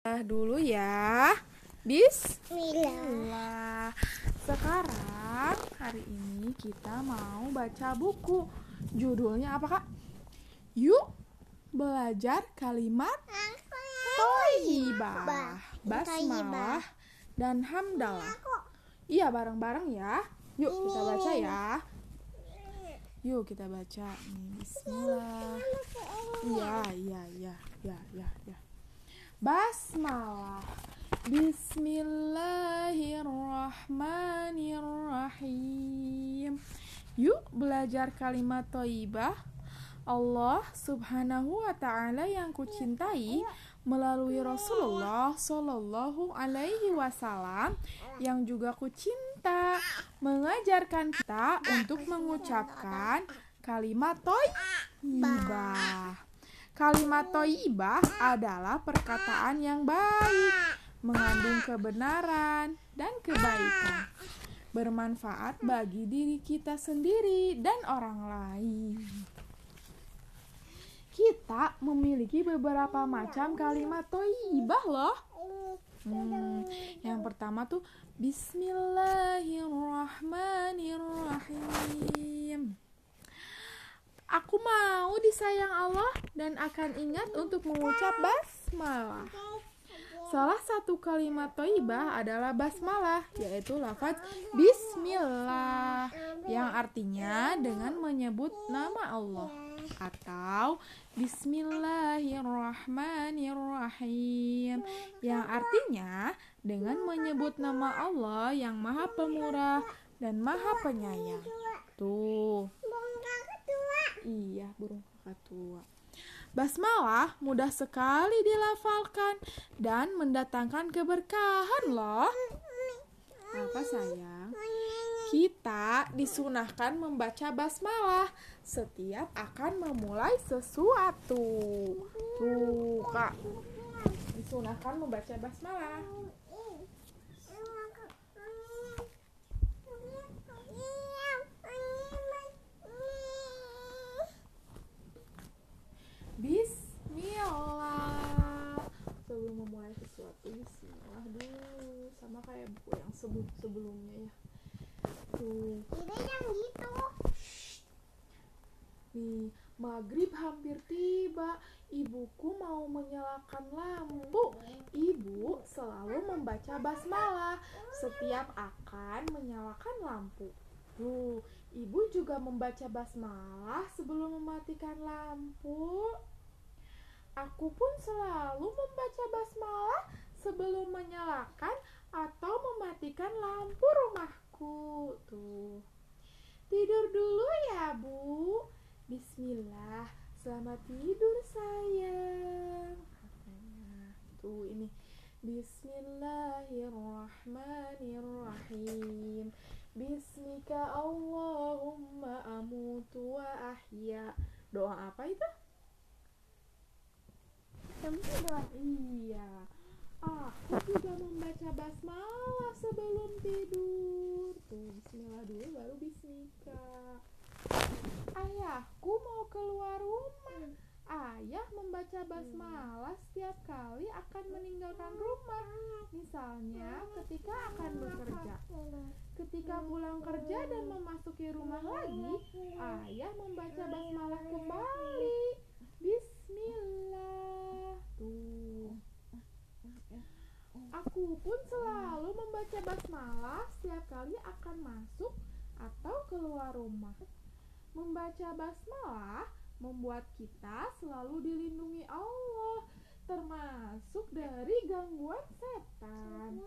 Nah, dulu ya. Bismillah. Sekarang hari ini kita mau baca buku. Judulnya apa, Kak? Yuk belajar kalimat Toibah, Basmalah, dan Hamdalah. Iya, bareng-bareng ya. Yuk kita baca ya. Yuk kita baca. Bismillah. Iya, iya, iya, iya, iya, iya. Basmalah. Bismillahirrahmanirrahim. Yuk belajar kalimat toibah. Allah subhanahu wa ta'ala yang kucintai melalui Rasulullah Shallallahu alaihi wasallam yang juga kucinta mengajarkan kita untuk mengucapkan kalimat toibah. Kalimat toibah adalah perkataan yang baik, mengandung kebenaran dan kebaikan, bermanfaat bagi diri kita sendiri dan orang lain. Kita memiliki beberapa macam kalimat toibah loh. Hmm, yang pertama tuh Bismillahirrahmanirrahim. Mau disayang Allah dan akan ingat untuk mengucap basmalah. Salah satu kalimat toibah adalah basmalah, yaitu lafaz Bismillah, yang artinya dengan menyebut nama Allah atau Bismillahirrahmanirrahim, yang artinya dengan menyebut nama Allah yang Maha Pemurah dan Maha Penyayang. Tuh. Iya, burung kakak tua. Basmalah mudah sekali dilafalkan dan mendatangkan keberkahan loh. Apa sayang? Kita disunahkan membaca basmalah setiap akan memulai sesuatu. Tuh, Kak. Disunahkan membaca basmalah. Bismillah. Sebelum memulai sesuatu, bismillah dulu. Sama kayak buku yang sebelum sebelumnya ya. Tuh. Tidak yang gitu. Nih, maghrib hampir tiba. Ibuku mau menyalakan lampu. Ibu selalu membaca basmalah setiap akan menyalakan lampu. Tuh, ibu juga membaca basmalah sebelum mematikan lampu. Aku pun selalu membaca basmalah sebelum menyalakan atau mematikan lampu rumahku. Tuh. Tidur dulu ya, Bu. Bismillah. Selamat tidur, sayang. Katanya. Tuh, ini Bismillahirrahmanirrahim. Bismika Allahumma amutu wa ahya. Doa apa itu? Tidur. Iya. Aku juga membaca basmalah sebelum tidur. Tuh, bismillah dulu baru bismika. Ayahku mau keluar rumah. Ayah membaca basmalah setiap kali akan meninggalkan rumah. Misalnya ketika akan bekerja. Ketika pulang kerja dan memasuki rumah lagi, ayah membaca basmalah kembali. Bismillah. Tuh. Aku pun selalu membaca basmalah setiap kali akan masuk atau keluar rumah. Membaca basmalah membuat kita selalu dilindungi Allah, termasuk dari gangguan setan.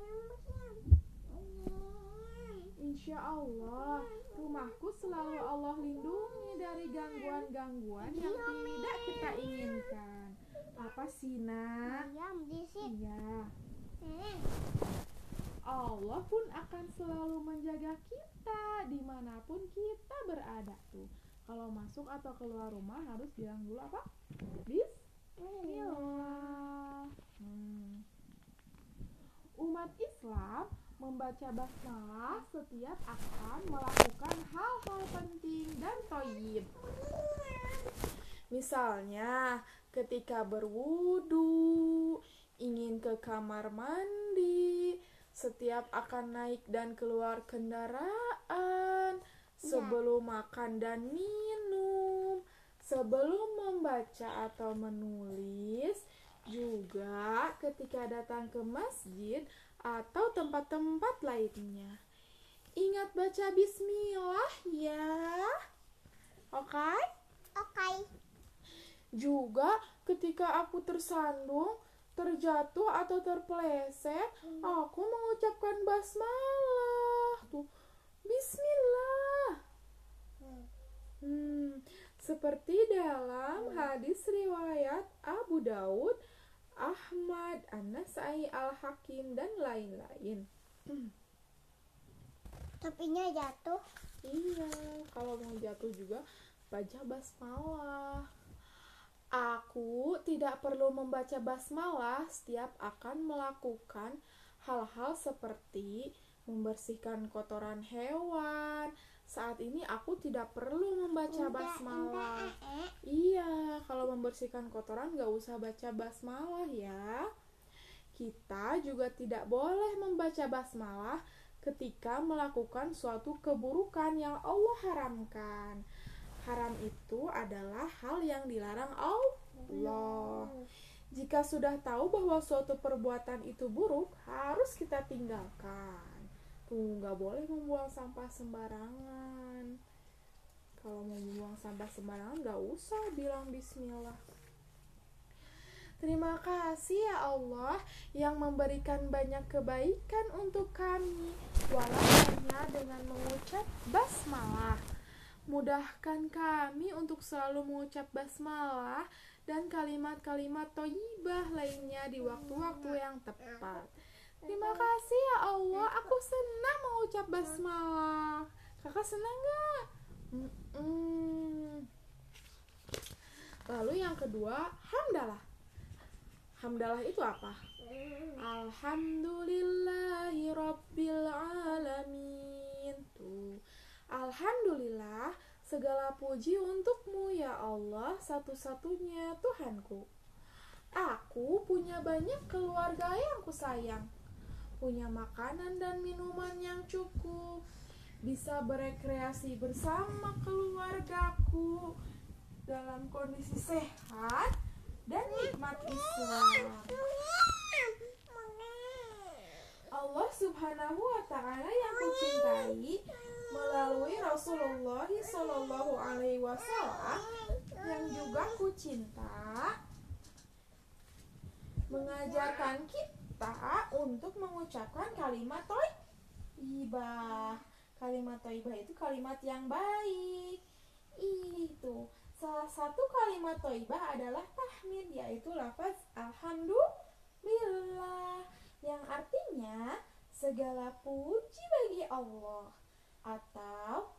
Insya Allah, rumahku selalu Allah lindungi dari gangguan-gangguan yang tidak kita inginkan. Apa sih, nak? Iya. Allah pun akan selalu menjaga kita di mana pun kita berada tuh. Kalau masuk atau keluar rumah harus bilang dulu apa? Bismillah. Hmm. Umat Islam membaca basmalah setiap akan melakukan hal-hal penting dan toyib. Misalnya ketika berwudu, ingin ke kamar mandi, setiap akan naik dan keluar kendaraan, sebelum makan dan minum, sebelum membaca atau menulis, juga ketika datang ke masjid atau tempat-tempat lainnya. Ingat baca bismillah ya. Oke? Okay? Oke. Okay. Juga ketika aku tersandung, terjatuh atau terpeleset, hmm. aku mengucapkan basmalah. Tuh, bismillah. Hmm. hmm, seperti dalam hmm. hadis riwayat Abu Daud, Ahmad, An-Nasai, Al-Hakim dan lain-lain. Hmm. Topinya jatuh. Iya, kalau mau jatuh juga baca basmalah. Aku tidak perlu membaca basmalah setiap akan melakukan hal-hal seperti membersihkan kotoran hewan. Saat ini aku tidak perlu membaca basmalah. Iya, kalau membersihkan kotoran gak usah baca basmalah ya. Kita juga tidak boleh membaca basmalah ketika melakukan suatu keburukan yang Allah haramkan. Haram itu adalah hal yang dilarang Allah. Jika sudah tahu bahwa suatu perbuatan itu buruk, harus kita tinggalkan. Tuh, nggak boleh membuang sampah sembarangan. Kalau mau membuang sampah sembarangan, nggak usah bilang Bismillah. Terima kasih ya Allah yang memberikan banyak kebaikan untuk kami, walau hanya dengan mengucap basmalah. Mudahkan kami untuk selalu mengucap basmalah dan kalimat-kalimat toyibah lainnya di waktu-waktu yang tepat. Terima kasih ya Allah, aku senang mengucap basmalah. Kakak senang gak? Mm -mm. Lalu yang kedua, hamdalah. Hamdalah itu apa? Alhamdulillahi Rabbil Alamin Tuh Alhamdulillah Segala puji untukmu ya Allah Satu-satunya Tuhanku. Aku punya banyak keluarga yang kusayang. Punya makanan dan minuman yang cukup. Bisa berekreasi bersama keluargaku Dalam kondisi sehat dan nikmat Islam. Allah Subhanahu wa taala yang kucintai melalui Rasulullah Shallallahu alaihi wasallam yang juga kucinta mengajarkan kita untuk mengucapkan kalimat toibah. Kalimat toibah itu kalimat yang baik. Itu Salah satu kalimat toibah adalah tahmid yaitu lafaz alhamdulillah yang artinya segala puji bagi Allah atau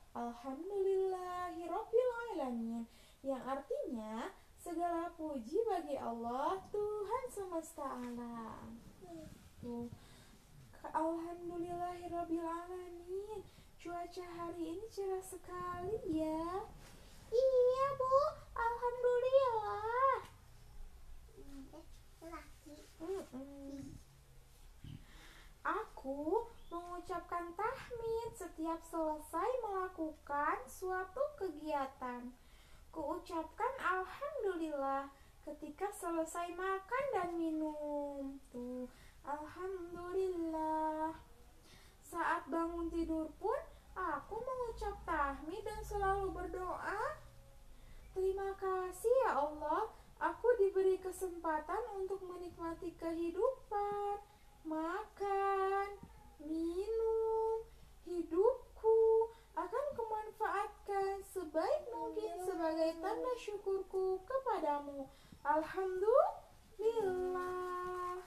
alamin yang artinya segala puji bagi Allah Tuhan semesta alam. Tuh. Alhamdulillahirabbil alamin. Cuaca hari ini cerah sekali ya. Iya bu, alhamdulillah. Aku mengucapkan tahmid setiap selesai melakukan suatu kegiatan. Kuucapkan alhamdulillah ketika selesai makan dan minum. Tuh, alhamdulillah. Saat bangun tidur pun aku mengucap tahmid dan selalu berdoa Terima kasih ya Allah, aku diberi kesempatan untuk menikmati kehidupan, makan, minum, hidupku akan kumanfaatkan sebaik mungkin sebagai tanda syukurku kepadamu. Alhamdulillah.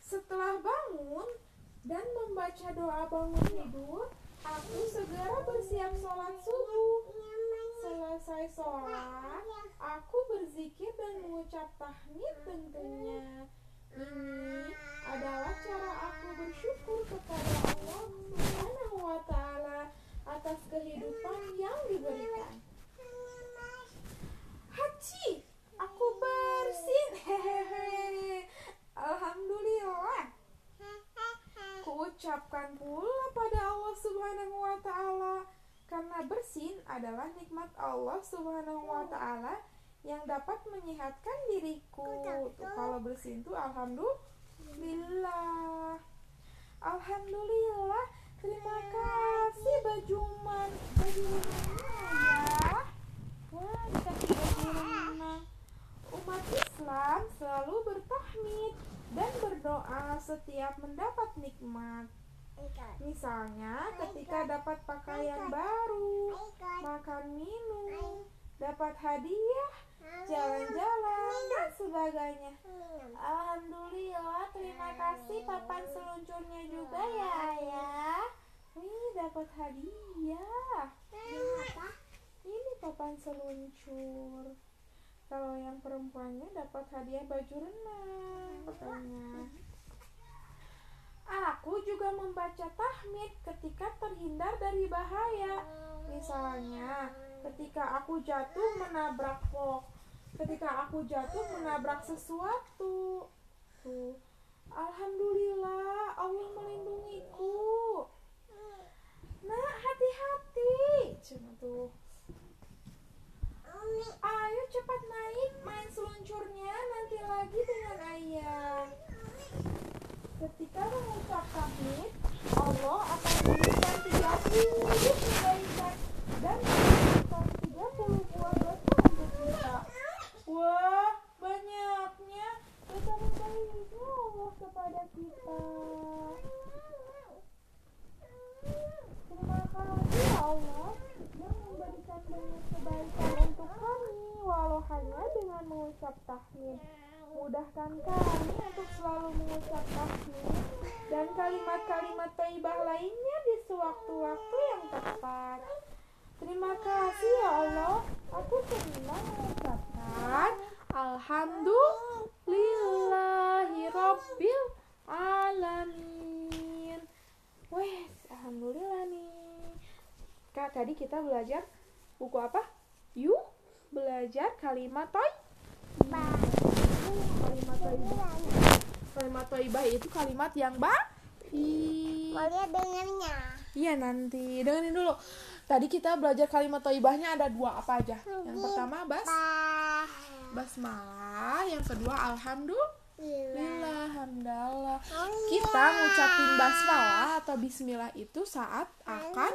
Setelah bangun dan membaca doa bangun tidur, aku segera bersiap sholat subuh selesai sholat, aku berzikir dan mengucap tahmid tentunya. Ini adalah cara aku bersyukur kepada Allah Subhanahu wa taala atas kehidupan yang diberikan. Haji, aku bersin. Hehehe. mengucapkan pula pada Allah Subhanahu wa taala karena bersin adalah nikmat Allah Subhanahu wa taala yang dapat menyehatkan diriku. Tuh, kalau bersin tuh alhamdulillah. Alhamdulillah. Terima kasih baju man baju ya. Wah, dikasih baju renang. Umat Islam selalu bertahmid dan berdoa setiap mendapat nikmat. Misalnya ketika dapat pakaian baru, makan minum, dapat hadiah, jalan-jalan, dan sebagainya. Alhamdulillah, terima kasih papan seluncurnya juga ya ayah. Wih, dapat hadiah. Ini papan seluncur. Kalau yang perempuannya dapat hadiah baju renang, katanya. Aku juga membaca tahmid ketika terhindar dari bahaya. Misalnya, ketika aku jatuh menabrak pok, ketika aku jatuh menabrak sesuatu. Tuh. Alhamdulillah, Allah melindungiku. Nah, hati-hati. Cuma tuh. Ayo cepat naik main seluncurnya nanti lagi dengan ayah. Ketika mengucap tahmid, Allah akan memberikan 30 kebaikan dan kepada kita. Terima kasih ya Allah yang memberikan banyak kebaikan untuk kami walau hanya dengan mengucap tahmid. Mudahkan kami untuk selalu mengucap tahmid dan kalimat-kalimat taibah lainnya di sewaktu-waktu yang tepat. Terima kasih ya Allah, aku senang mengucapkan Alhamdulillahirabbil alamin. Wes, alhamdulillah nih. Kak, tadi kita belajar buku apa? Yuk belajar kalimat toy. Kalimat toibah. Kalimat toibah itu kalimat yang baik. Lihat dengarnya. Iya nanti dengerin dulu. Tadi kita belajar kalimat toibahnya ada dua apa aja? Yang pertama bas basmalah, yang kedua alhamdulillah. Iya. Alhamdulillah. Kita ngucapin basmalah atau bismillah itu saat akan.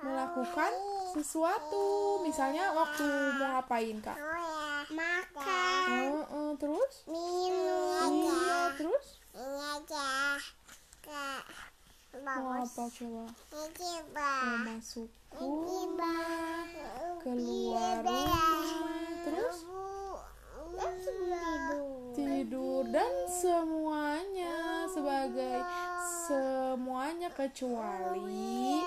Melakukan sesuatu. Misalnya waktu mau ngapain kak? Oh ya. Makan. Oh, oh, terus? Minum. Iya, terus? Mau apa coba? Masuk rumah, Coba. keluar rumah, terus tidur dan semuanya sebagai semuanya kecuali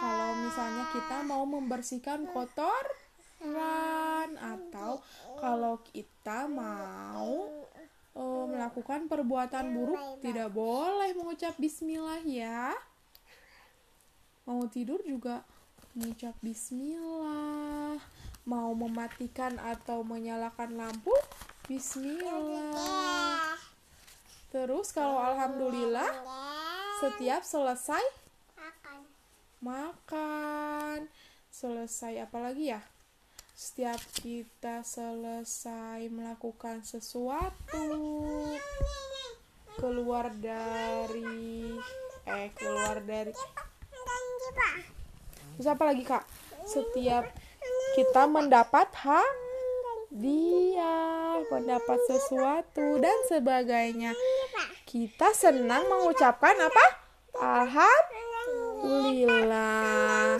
kalau misalnya kita mau membersihkan kotoran atau kalau kita mau eh, melakukan perbuatan buruk tidak boleh mengucap bismillah ya. Mau tidur juga mengucap bismillah. Mau mematikan atau menyalakan lampu bismillah. Terus kalau alhamdulillah setiap selesai. Makan selesai apa lagi ya? Setiap kita selesai melakukan sesuatu keluar dari eh keluar dari terus apa lagi kak? Setiap kita mendapat hak dia mendapat sesuatu dan sebagainya. Kita senang mengucapkan apa? Alhamdulillah 无理啦。